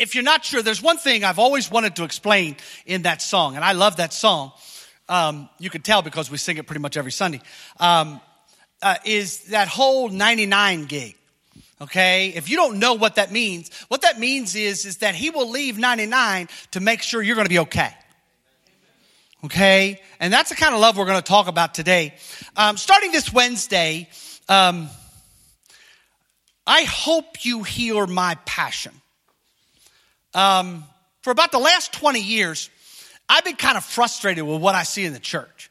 if you're not sure, there's one thing I've always wanted to explain in that song, and I love that song. Um, you can tell because we sing it pretty much every Sunday. Um, uh, is that whole 99 gig. Okay, if you don't know what that means, what that means is is that he will leave 99 to make sure you're going to be okay. Okay, and that's the kind of love we're going to talk about today. Um, starting this Wednesday, um, I hope you hear my passion. Um, for about the last 20 years, I've been kind of frustrated with what I see in the church.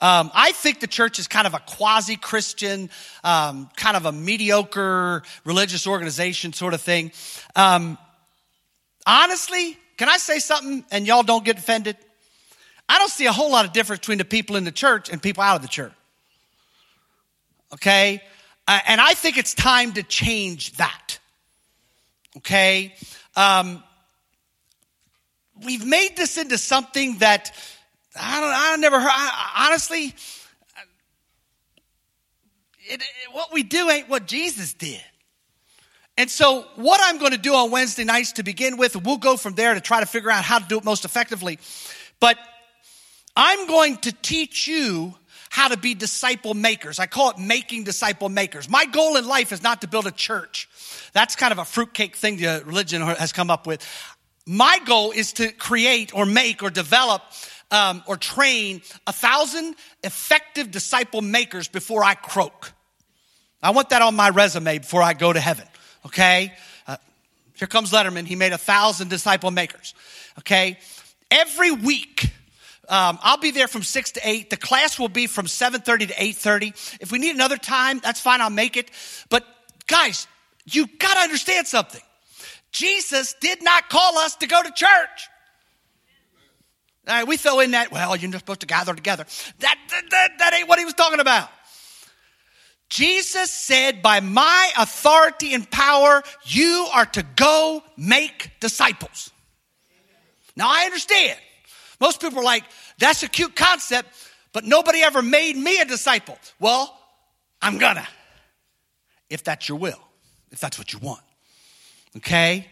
Um, I think the church is kind of a quasi Christian, um, kind of a mediocre religious organization sort of thing. Um, honestly, can I say something and y'all don't get offended? I don't see a whole lot of difference between the people in the church and people out of the church. Okay? Uh, and I think it's time to change that. Okay? Um, we've made this into something that I don't. I never heard. I, honestly, it, it, what we do ain't what Jesus did. And so, what I'm going to do on Wednesday nights to begin with, we'll go from there to try to figure out how to do it most effectively. But I'm going to teach you how to be disciple makers. I call it making disciple makers. My goal in life is not to build a church. That's kind of a fruitcake thing that religion has come up with. My goal is to create or make or develop um, or train a thousand effective disciple makers before I croak. I want that on my resume before I go to heaven. Okay? Uh, here comes Letterman. He made a thousand disciple makers. Okay? Every week, um, I'll be there from six to eight. The class will be from seven thirty to eight thirty. If we need another time, that's fine. I'll make it. But guys, you got to understand something. Jesus did not call us to go to church. Right, we throw in that, well, you're not supposed to gather together. That, that, that ain't what he was talking about. Jesus said, by my authority and power, you are to go make disciples. Now I understand. Most people are like, that's a cute concept, but nobody ever made me a disciple. Well, I'm gonna, if that's your will, if that's what you want. Okay?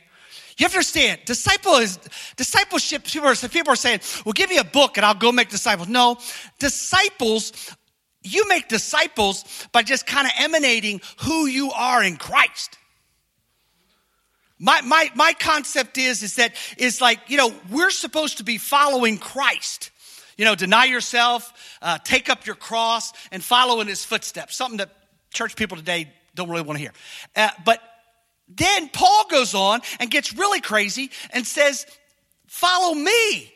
You have to understand, disciple is, discipleship, people are, people are saying, well, give me a book and I'll go make disciples. No, disciples, you make disciples by just kind of emanating who you are in Christ. My, my, my concept is, is that, is like, you know, we're supposed to be following Christ. You know, deny yourself, uh, take up your cross, and follow in his footsteps. Something that church people today don't really want to hear. Uh, but then Paul goes on and gets really crazy and says, Follow me.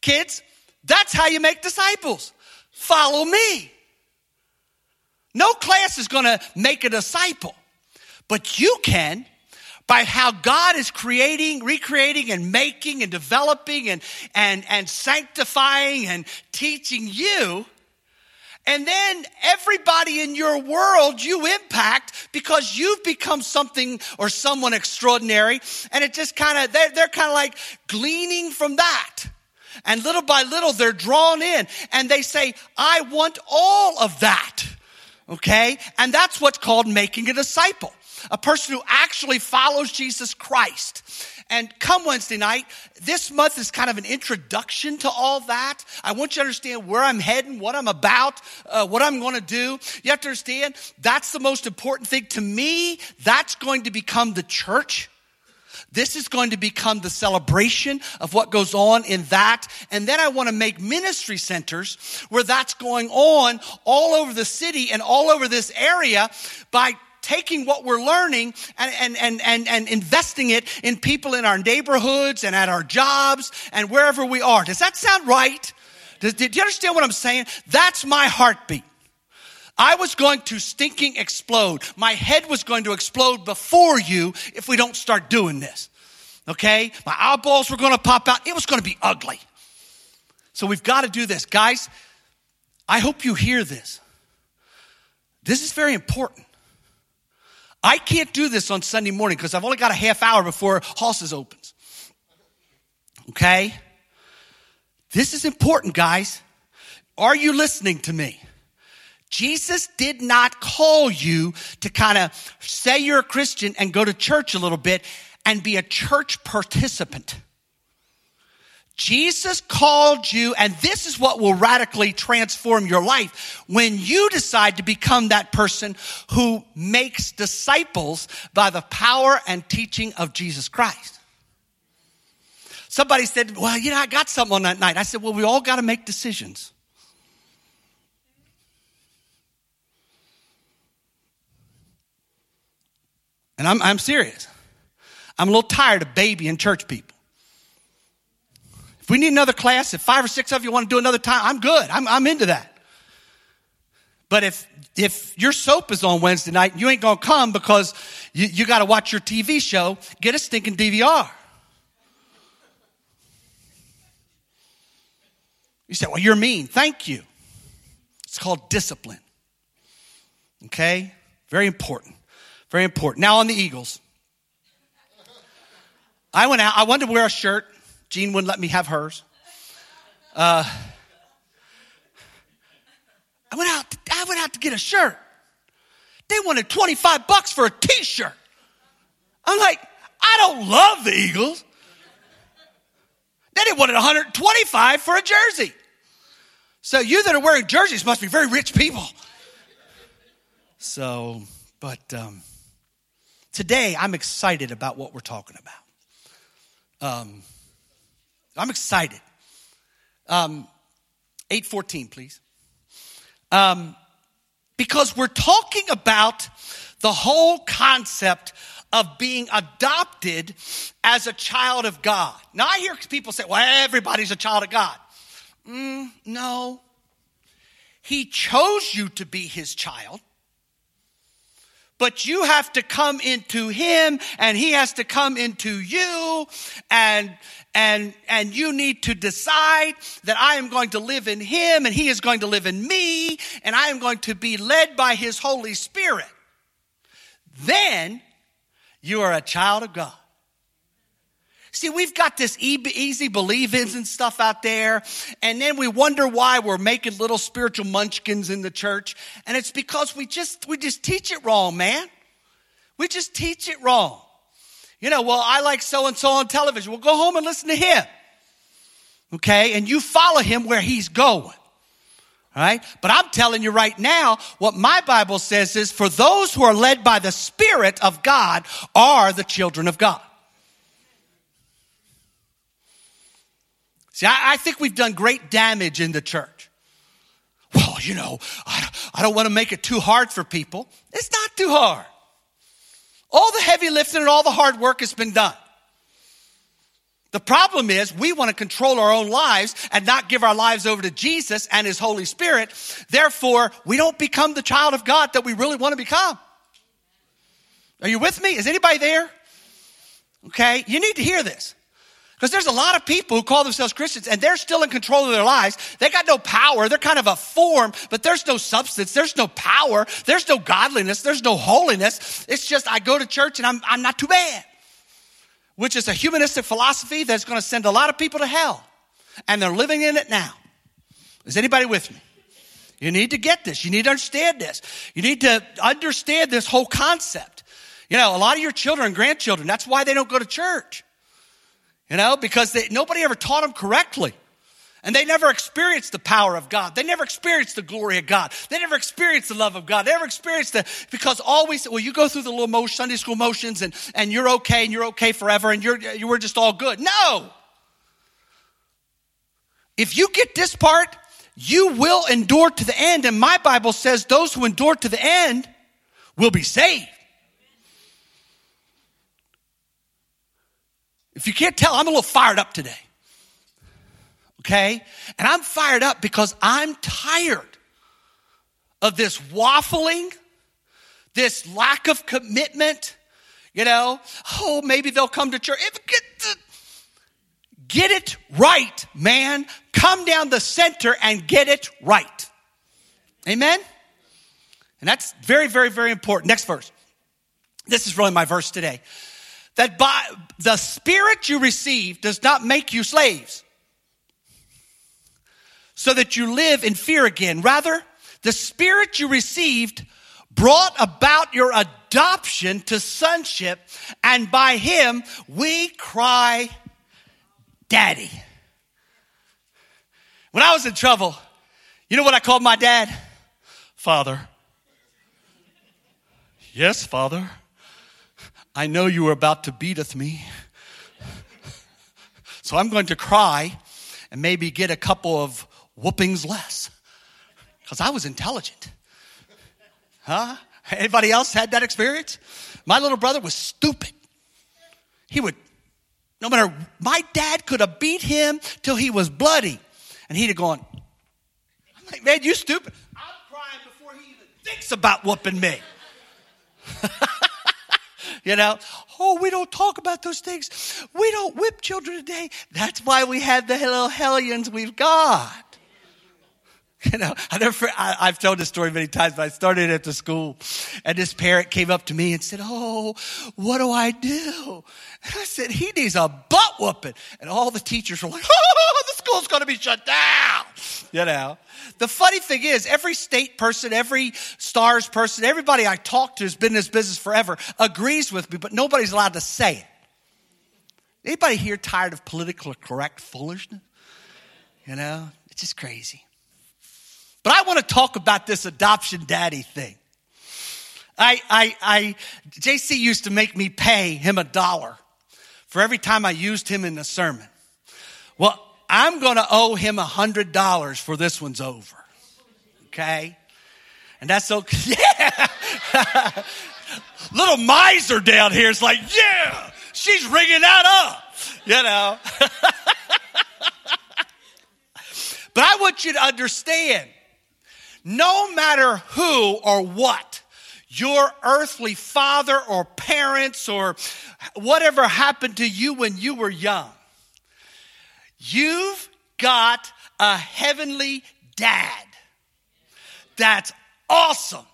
Kids, that's how you make disciples. Follow me. No class is going to make a disciple, but you can by how God is creating, recreating, and making and developing and, and, and sanctifying and teaching you and then everybody in your world you impact because you've become something or someone extraordinary. And it just kind of, they're, they're kind of like gleaning from that. And little by little, they're drawn in and they say, I want all of that. Okay? And that's what's called making a disciple. A person who actually follows Jesus Christ. And come Wednesday night, this month is kind of an introduction to all that. I want you to understand where I'm heading, what I'm about, uh, what I'm going to do. You have to understand that's the most important thing to me. That's going to become the church. This is going to become the celebration of what goes on in that. And then I want to make ministry centers where that's going on all over the city and all over this area by taking what we're learning and, and, and, and, and investing it in people in our neighborhoods and at our jobs and wherever we are. Does that sound right? Does, do you understand what I'm saying? That's my heartbeat. I was going to stinking explode. My head was going to explode before you if we don't start doing this. Okay? My eyeballs were going to pop out. It was going to be ugly. So we've got to do this. Guys, I hope you hear this. This is very important. I can't do this on Sunday morning because I've only got a half hour before Halsey's opens. Okay? This is important, guys. Are you listening to me? Jesus did not call you to kind of say you're a Christian and go to church a little bit and be a church participant. Jesus called you, and this is what will radically transform your life when you decide to become that person who makes disciples by the power and teaching of Jesus Christ. Somebody said, Well, you know, I got something on that night. I said, Well, we all got to make decisions. And I'm, I'm serious. I'm a little tired of babying church people. If we need another class, if five or six of you want to do another time, I'm good. I'm, I'm into that. But if if your soap is on Wednesday night and you ain't gonna come because you, you got to watch your TV show, get a stinking DVR. You say, "Well, you're mean." Thank you. It's called discipline. Okay, very important, very important. Now on the Eagles, I went out. I wanted to wear a shirt. Jean wouldn't let me have hers. Uh, I went out. To, I went out to get a shirt. They wanted 25 bucks for a t-shirt. I'm like, I don't love the Eagles. Then they wanted 125 for a jersey. So you that are wearing jerseys must be very rich people. So, but um, today I'm excited about what we're talking about. Um, I'm excited. Um, 814, please. Um, because we're talking about the whole concept of being adopted as a child of God. Now, I hear people say, well, everybody's a child of God. Mm, no. He chose you to be his child. But you have to come into him and he has to come into you and, and, and you need to decide that I am going to live in him and he is going to live in me and I am going to be led by his Holy Spirit. Then you are a child of God. See, we've got this easy believe ins and stuff out there, and then we wonder why we're making little spiritual munchkins in the church. And it's because we just, we just teach it wrong, man. We just teach it wrong. You know, well, I like so and so on television. Well, go home and listen to him. Okay. And you follow him where he's going. Right? But I'm telling you right now, what my Bible says is for those who are led by the Spirit of God are the children of God. See, I, I, think we've done great damage in the church. Well, you know, I, I don't want to make it too hard for people. It's not too hard. All the heavy lifting and all the hard work has been done. The problem is we want to control our own lives and not give our lives over to Jesus and His Holy Spirit. Therefore, we don't become the child of God that we really want to become. Are you with me? Is anybody there? Okay, you need to hear this. Because there's a lot of people who call themselves Christians and they're still in control of their lives. They got no power. They're kind of a form, but there's no substance. There's no power. There's no godliness. There's no holiness. It's just I go to church and I'm, I'm not too bad. Which is a humanistic philosophy that's going to send a lot of people to hell. And they're living in it now. Is anybody with me? You need to get this. You need to understand this. You need to understand this whole concept. You know, a lot of your children and grandchildren, that's why they don't go to church. You know, because they, nobody ever taught them correctly. And they never experienced the power of God. They never experienced the glory of God. They never experienced the love of God. They never experienced the, because always, well, you go through the little motion, Sunday school motions and, and you're okay and you're okay forever and you're, you were just all good. No! If you get this part, you will endure to the end. And my Bible says those who endure to the end will be saved. If you can't tell, I'm a little fired up today. Okay? And I'm fired up because I'm tired of this waffling, this lack of commitment. You know, oh, maybe they'll come to church. Get, it right, man. Come down the center and get it right. Amen? And that's very, very, very important. Next verse. This is really my verse today that by the spirit you receive does not make you slaves so that you live in fear again. Rather, the Spirit you received brought about your adoption to sonship, and by Him we cry, Daddy. When I was in trouble, you know what I called my dad? Father. Yes, Father. I know you are about to beateth me. So I'm going to cry and maybe get a couple of whoopings less. Because I was intelligent. Huh? Anybody else had that experience? My little brother was stupid. He would, no matter, my dad could have beat him till he was bloody. And he'd have gone, I'm like, man, you stupid. I'm crying before he even thinks about whooping me. you know, oh, we don't talk about those things. We don't whip children today. That's why we have the little hellions we've got. You know, I never, I, have told this story many times, but I started at the school and this parent came up to me and said, Oh, what do I do? And I said, he needs a butt whooping. And all the teachers were like, Oh, the school's going to be shut down. You know, the funny thing is every state person, every stars person, everybody I talk to who's been in this business forever agrees with me, but nobody's allowed to say it. Anybody here tired of political correct foolishness? You know, it's just crazy. But I want to talk about this adoption daddy thing. I, I, I, JC used to make me pay him a dollar for every time I used him in the sermon. Well, I'm going to owe him a hundred dollars for this one's over. Okay. And that's okay. Yeah. Little miser down here is like, yeah, she's ringing that up, you know. but I want you to understand no matter who or what, your earthly father or parents or whatever happened to you when you were young, you've got a heavenly dad that's awesome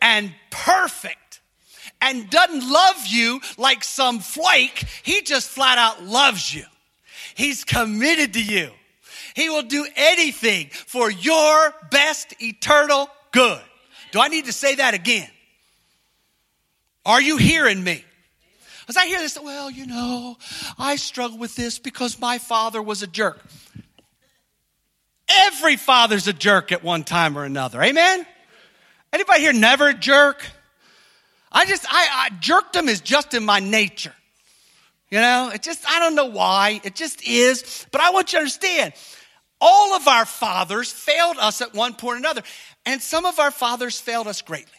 and perfect and doesn't love you like some flake. He just flat out loves you. He's committed to you. He will do anything for your best eternal good. Do I need to say that again? Are you hearing me? As I hear this, well, you know, I struggle with this because my father was a jerk. Every father's a jerk at one time or another. Amen? Anybody here never a jerk? I just, I, I jerkdom is just in my nature. You know, it just, I don't know why. It just is. But I want you to understand all of our fathers failed us at one point or another, and some of our fathers failed us greatly.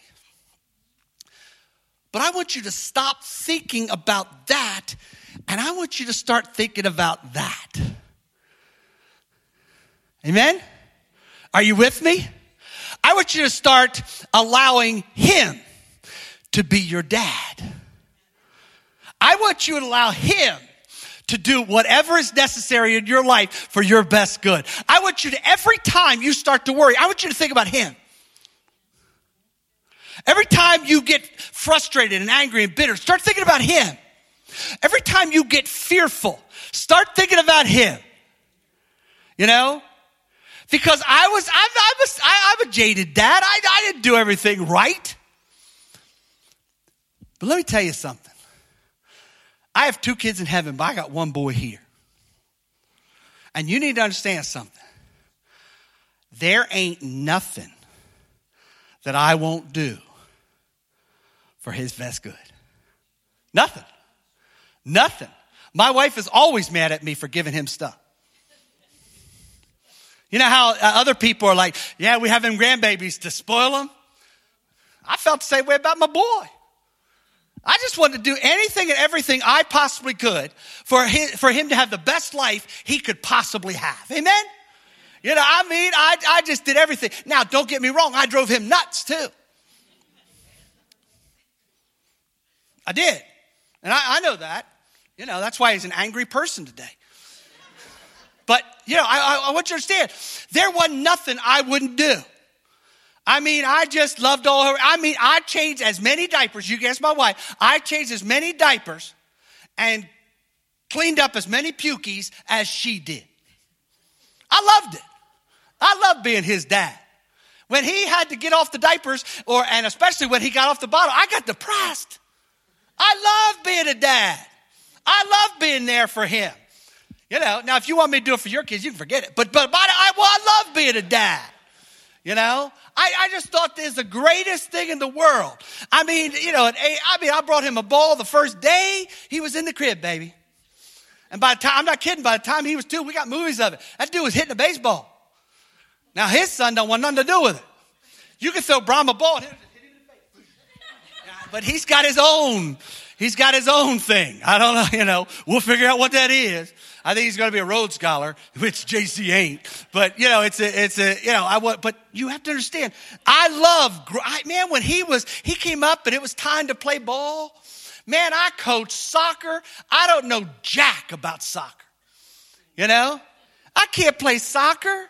But I want you to stop thinking about that, and I want you to start thinking about that. Amen? Are you with me? I want you to start allowing Him to be your dad. I want you to allow Him to do whatever is necessary in your life for your best good. I want you to, every time you start to worry, I want you to think about Him. Every time you get frustrated and angry and bitter, start thinking about Him. Every time you get fearful, start thinking about Him. You know? Because I was, I'm, I'm, a, I, I'm a jaded dad. I, I didn't do everything right. But let me tell you something. I have two kids in heaven, but I got one boy here. And you need to understand something. There ain't nothing that I won't do for his best good. Nothing. Nothing. My wife is always mad at me for giving him stuff. You know how uh, other people are like, yeah, we have them grandbabies to spoil them? I felt the same way about my boy. I just wanted to do anything and everything I possibly could for him, for him to have the best life he could possibly have. Amen? You know, I mean, I, I just did everything. Now, don't get me wrong, I drove him nuts too. I did. And I, I know that. You know, that's why he's an angry person today. But, you know, I, I, I want you to understand, there wasn't nothing I wouldn't do. I mean, I just loved all her. I mean, I changed as many diapers. You guess my wife. I changed as many diapers and cleaned up as many pukies as she did. I loved it. I loved being his dad. When he had to get off the diapers, or and especially when he got off the bottle, I got depressed. I love being a dad. I love being there for him. You know, now if you want me to do it for your kids, you can forget it. But but, but I, well, I love being a dad. You know, I, I just thought this is the greatest thing in the world. I mean, you know, I mean, I brought him a ball the first day he was in the crib, baby. And by the time, I'm not kidding, by the time he was two, we got movies of it. That dude was hitting a baseball. Now his son don't want nothing to do with it. You can throw Brahma ball, but he's got his own. He's got his own thing. I don't know, you know, we'll figure out what that is. I think he's going to be a Rhodes Scholar, which JC ain't. But, you know, it's a, it's a, you know, I want, but you have to understand, I love, I, man, when he was, he came up and it was time to play ball. Man, I coach soccer. I don't know jack about soccer. You know, I can't play soccer.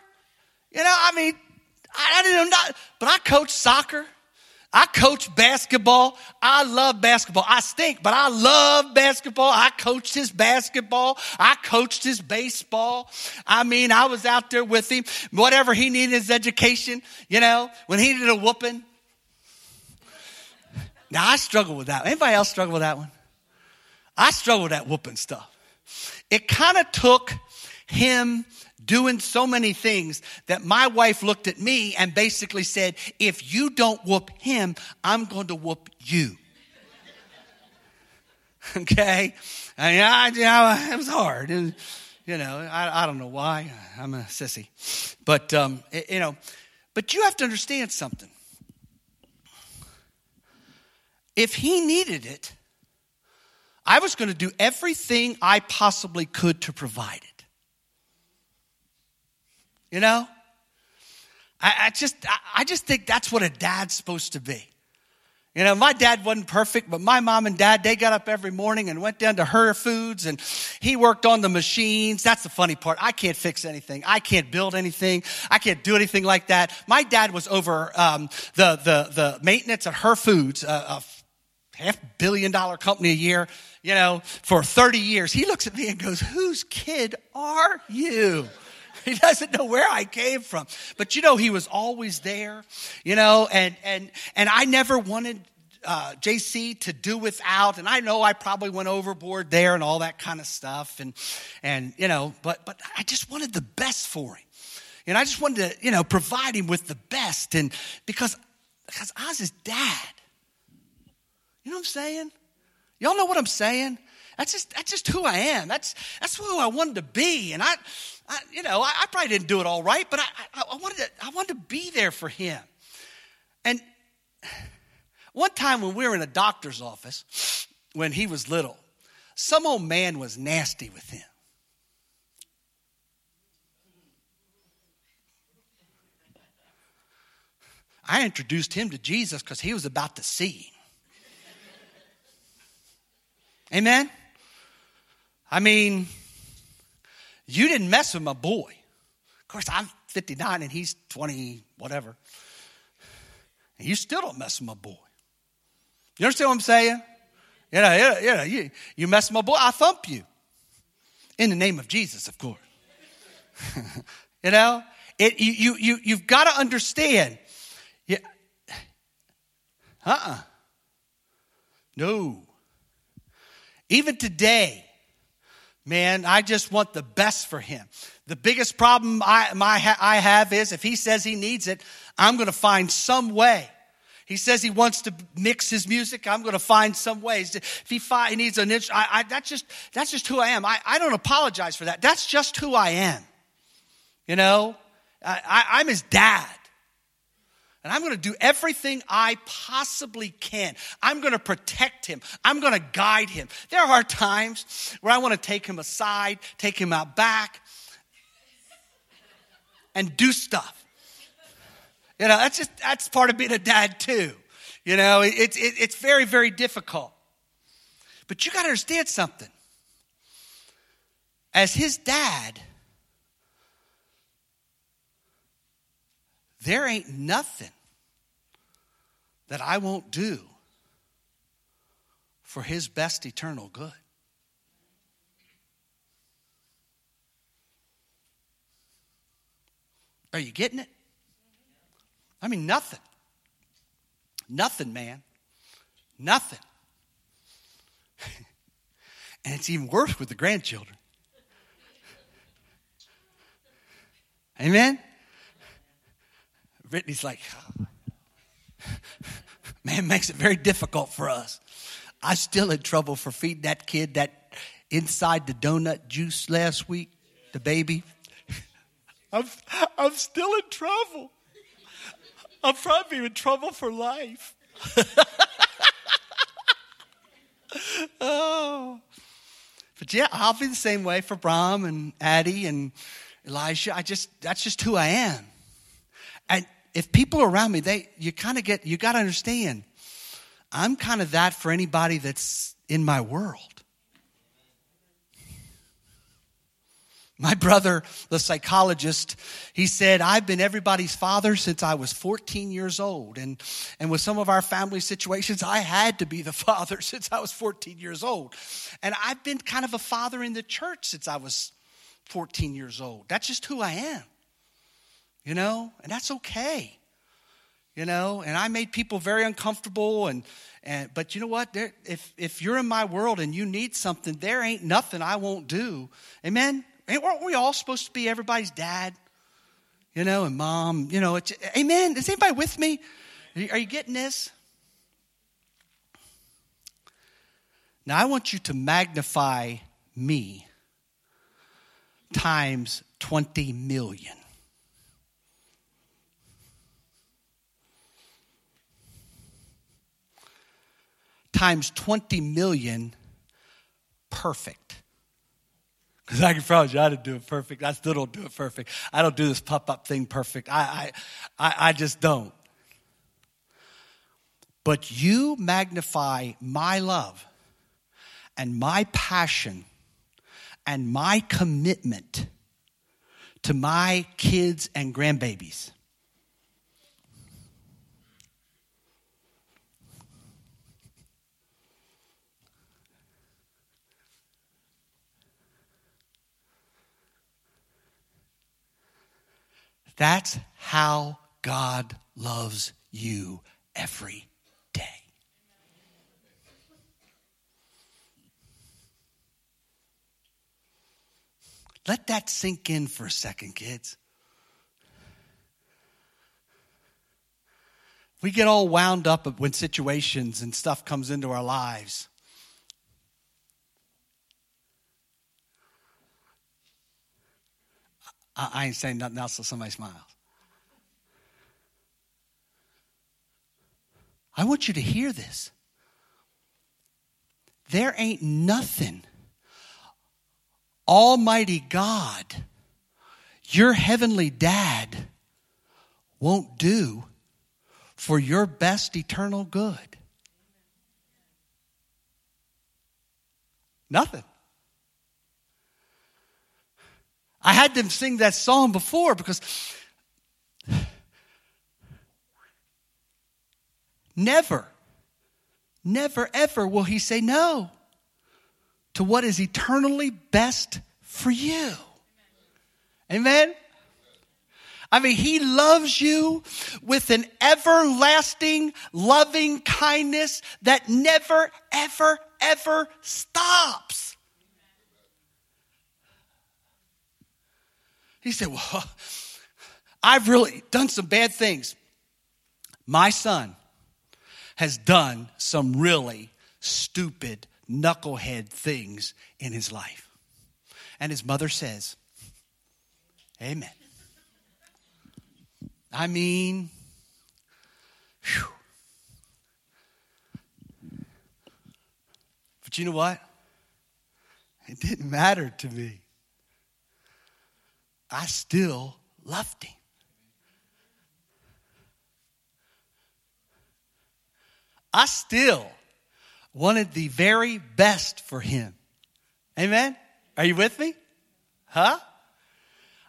You know, I mean, I, I didn't know, not, but I coach soccer. I coach basketball. I love basketball. I stink, but I love basketball. I coached his basketball. I coached his baseball. I mean, I was out there with him. Whatever he needed his education, you know, when he needed a whooping. Now I struggle with that. Anybody else struggle with that one? I struggle with that whooping stuff. It kind of took him doing so many things that my wife looked at me and basically said, if you don't whoop him, I'm going to whoop you. okay? I I, you know, it was hard. And, you know, I, I don't know why. I'm a sissy. But, um, it, you know, but you have to understand something. If he needed it, I was going to do everything I possibly could to provide it. You know? I, I just I, I just think that's what a dad's supposed to be. You know, my dad wasn't perfect, but my mom and dad, they got up every morning and went down to Herr Foods and he worked on the machines. That's the funny part. I can't fix anything. I can't build anything. I can't do anything like that. My dad was over um, the, the, the maintenance at Herr Foods, a, a half billion dollar company a year, you know, for 30 years. He looks at me and goes, whose kid are you? He doesn't know where I came from. But you know, he was always there, you know, and, and, and I never wanted uh, JC to do without, and I know I probably went overboard there and all that kind of stuff, and and you know, but but I just wanted the best for him, and I just wanted to you know provide him with the best, and because because I was his dad, you know what I'm saying? Y'all know what I'm saying? That's just that's just who I am. That's that's who I wanted to be, and I I, you know, I, I, probably didn't do it all right, but I, I, I, wanted to, I wanted to be there for him. And one time when we were in a doctor's office, when he was little, some old man was nasty with him. I introduced him to Jesus because he was about to see. Amen? I mean, you didn't mess with my boy. Of course, I'm 59 and he's 20, whatever. And you still don't mess with my boy. You understand what I'm saying? You know, you, know, you, you mess with my boy, I thump you. In the name of Jesus, of course. you know, it, you, you, you, you've got to understand. Yeah. Uh-uh. No. Even today, Man, I just want the best for him. The biggest problem I, my, I have is if he says he needs it, I'm going to find some way. He says he wants to mix his music. I'm going to find some ways. If he, fi- he needs an inch, I, I, that's just that's just who I am. I, I don't apologize for that. That's just who I am. You know, I, I, I'm his dad. And I'm going to do everything I possibly can. I'm going to protect him. I'm going to guide him. There are times where I want to take him aside, take him out back, and do stuff. You know, that's just, that's part of being a dad too. You know, it's, it, it's very, very difficult. But you got to understand something. As his dad, there ain't nothing that I won't do for his best eternal good. Are you getting it? I mean, nothing. Nothing, man. Nothing. and it's even worse with the grandchildren. Amen? Brittany's like, oh, man, makes it very difficult for us. I'm still in trouble for feeding that kid that inside the donut juice last week, the baby. I'm, I'm still in trouble. I'm probably in trouble for life. oh. But yeah, I'll be the same way for Bram and Addie and Elijah. I just, that's just who I am. And if people around me, they, you kind of get, you got to understand, I'm kind of that for anybody that's in my world. My brother, the psychologist, he said, I've been everybody's father since I was 14 years old. And, and with some of our family situations, I had to be the father since I was 14 years old. And I've been kind of a father in the church since I was 14 years old. That's just who I am. You know, and that's okay. You know, and I made people very uncomfortable and and but you know what? There, if if you're in my world and you need something, there ain't nothing I won't do. Amen. Ain't weren't we all supposed to be everybody's dad? You know, and mom. You know, it's, amen. Is anybody with me? Are you getting this? Now I want you to magnify me times 20 million. Times 20 million perfect. Because I can promise you, I didn't do it perfect. I still don't do it perfect. I don't do this pop up thing perfect. I, I, I, I just don't. But you magnify my love and my passion and my commitment to my kids and grandbabies. That's how God loves you every day. Let that sink in for a second, kids. We get all wound up when situations and stuff comes into our lives. I, ain't saying nothing else so somebody smiles. I want you to hear this. There ain't nothing Almighty God, your heavenly dad, won't do for your best eternal good? Nothing. I had them sing that song before because never, never, ever will he say no to what is eternally best for you. Amen? I mean, he loves you with an everlasting loving kindness that never, ever, ever stops. He said, Well, I've really done some bad things. My son has done some really stupid knucklehead things in his life. And his mother says, Amen. I mean, whew. But you know what? It didn't matter to me. I still loved him. I still wanted the very best for him. Amen? Are you with me? Huh?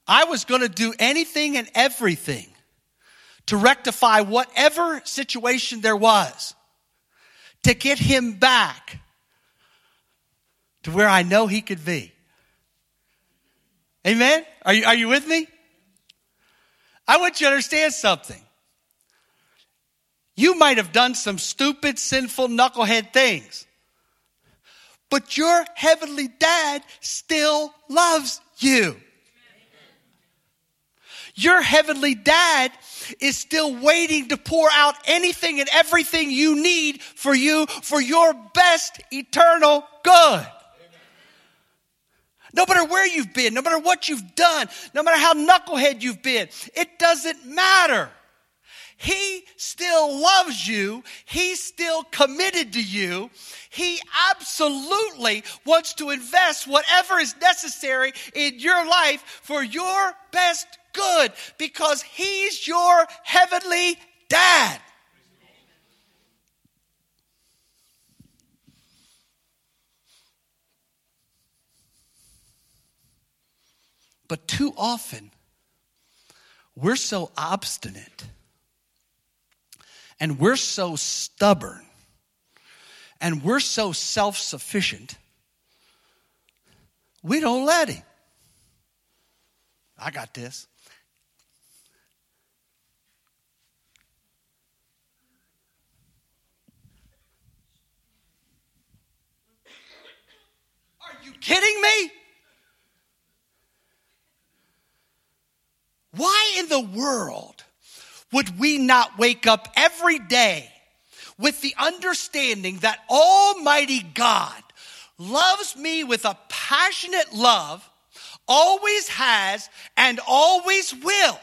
I was going to do anything and everything to rectify whatever situation there was to get him back to where I know he could be. Amen? Are you, are you with me? I want you to understand something. You might have done some stupid, sinful, knucklehead things. But your heavenly dad still loves you. Your heavenly dad is still waiting to pour out anything and everything you need for you for your best eternal good. No matter where you've been, no matter what you've done, no matter how knucklehead you've been, it doesn't matter. He still loves you. He's still committed to you. He absolutely wants to invest whatever is necessary in your life for your best good because He's your heavenly dad. But too often, we're so obstinate and we're so stubborn and we're so self sufficient, we don't let him. I got this. Are you kidding me? Why in the world would we not wake up every day with the understanding that Almighty God loves me with a passionate love, always has, and always will?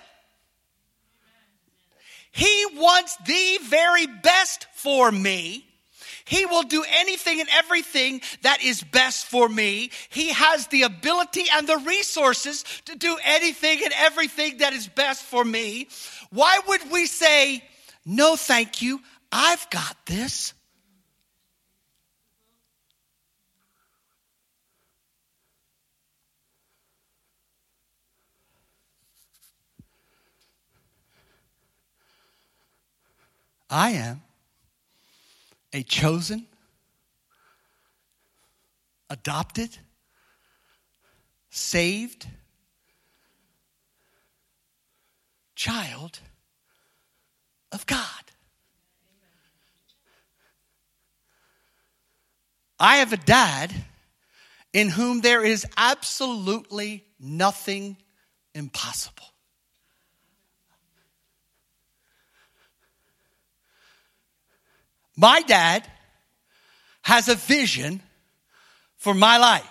He wants the very best for me. He will do anything and everything that is best for me. He has the ability and the resources to do anything and everything that is best for me. Why would we say, no, thank you, I've got this? I am a chosen, adopted, saved child of God. I have a dad in whom there is absolutely nothing impossible. My dad has a vision for my life.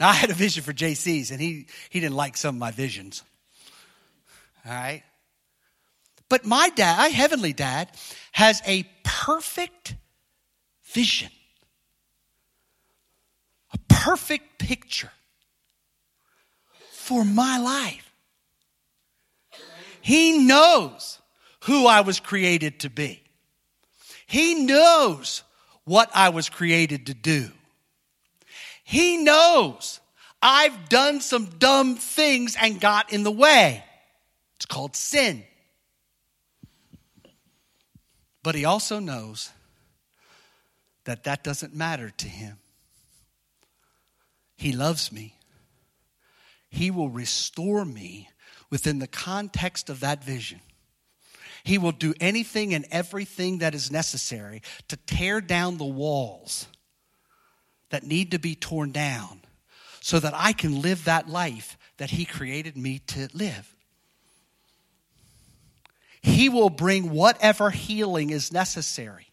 Now, I had a vision for JC's, and he, he didn't like some of my visions. All right? But my dad, my heavenly dad, has a perfect vision, a perfect picture for my life. He knows who I was created to be. He knows what I was created to do. He knows I've done some dumb things and got in the way. It's called sin. But he also knows that that doesn't matter to him. He loves me. He will restore me within the context of that vision. He will do anything and everything that is necessary to tear down the walls that need to be torn down so that I can live that life that He created me to live. He will bring whatever healing is necessary.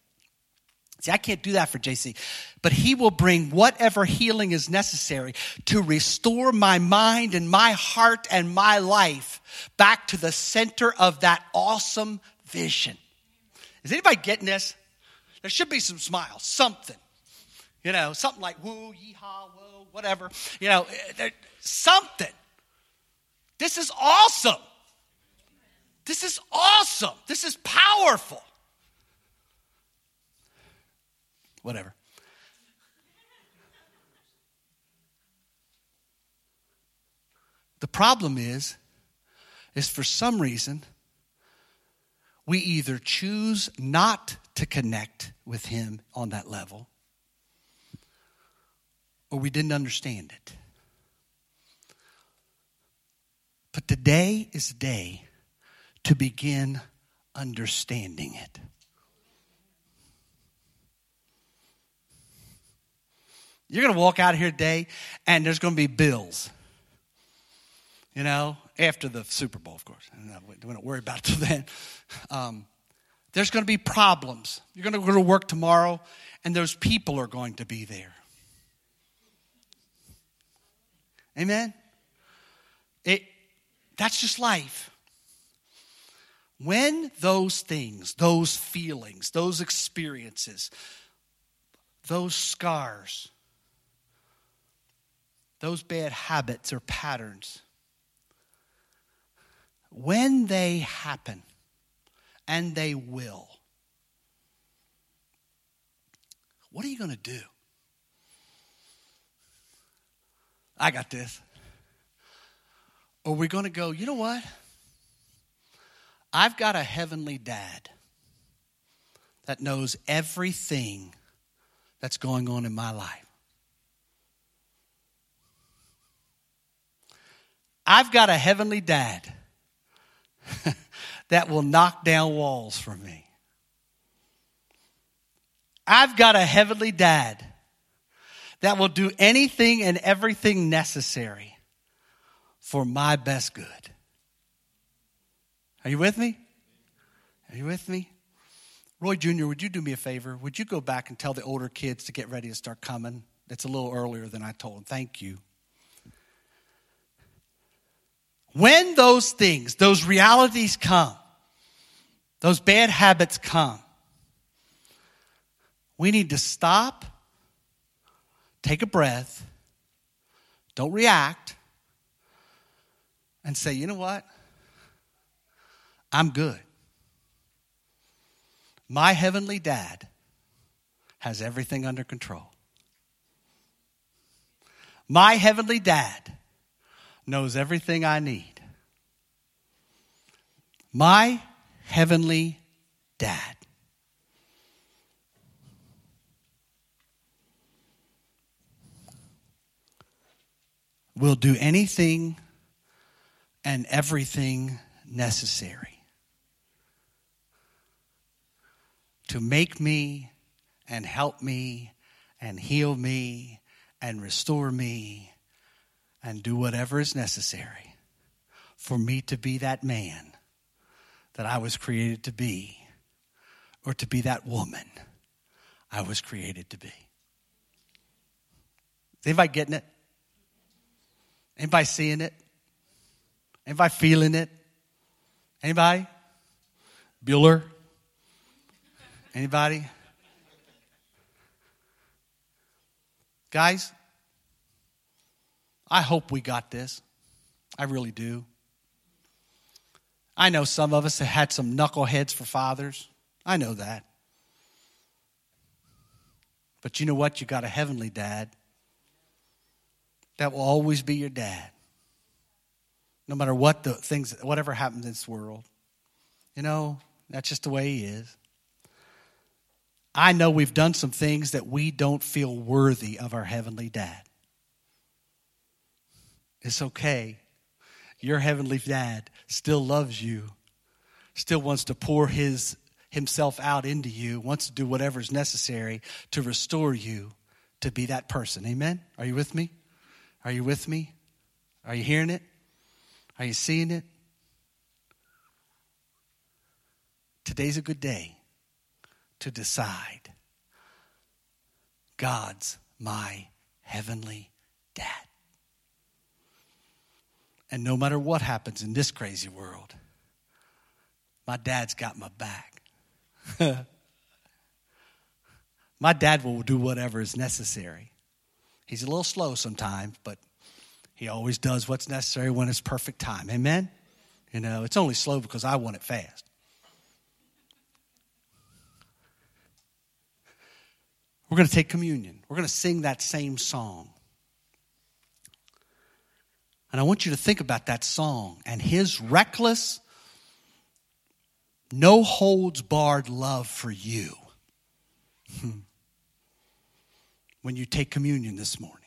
See, I can't do that for JC, but He will bring whatever healing is necessary to restore my mind and my heart and my life back to the center of that awesome vision. Is anybody getting this? There should be some smiles, something. You know, something like woo, yeehaw, whoa, whatever. You know, eh, something. This is awesome. This is awesome. This is powerful. Whatever. The problem is, is for some reason, we either choose not to connect with Him on that level, or we didn't understand it. But today is the day to begin understanding it. You're going to walk out here today and there's going to be bills. You know, after the Super Bowl, of course. we don't worry about it till then. Um, there's going to be problems. You're going to go to work tomorrow and those people are going to be there. Amen? It, that's just life. When those things, those feelings, those experiences, those scars, those bad habits or patterns, when they happen, and they will, what are you going to do? I got this. Or we're going to go, you know what? I've got a heavenly dad that knows everything that's going on in my life. I've got a heavenly dad that will knock down walls for me. I've got a heavenly dad that will do anything and everything necessary for my best good. Are you with me? Are you with me? Roy Jr., would you do me a favor? Would you go back and tell the older kids to get ready to start coming? It's a little earlier than I told them. Thank you. When those things, those realities come, those bad habits come, we need to stop, take a breath, don't react, and say, you know what? I'm good. My heavenly dad has everything under control. My heavenly dad knows everything I need. My heavenly dad. Will do anything and everything necessary to make me and help me and heal me and restore me and do whatever is necessary for me to be that man that I was created to be or to be that woman I was created to be. Anybody getting it? Anybody seeing it? Anybody feeling it? Anybody? Bueller? Anybody? Guys, I hope we got this. I really do. I know some of us have had some knuckleheads for fathers. I know that. But you know what? You got a heavenly dad that will always be your dad. No matter what the things, whatever happens in this world. You know, that's just the way he is. I know we've done some things that we don't feel worthy of our heavenly dad. It's okay. Your heavenly dad still loves you, still wants to pour his himself out into you, wants to do whatever is necessary to restore you to be that person. Amen? Are you with me? Are you with me? Are you hearing it? Are you seeing it? Today's a good day to decide God's my heavenly dad. And no matter what happens in this crazy world, my dad's got my back. my dad will do whatever is necessary. He's a little slow sometimes, but he always does what's necessary when it's perfect time. Amen? You know, it's only slow because I want it fast. We're going to take communion. We're going to sing that same song. And I want you to think about that song and his reckless, no holds barred love for you when you take communion this morning.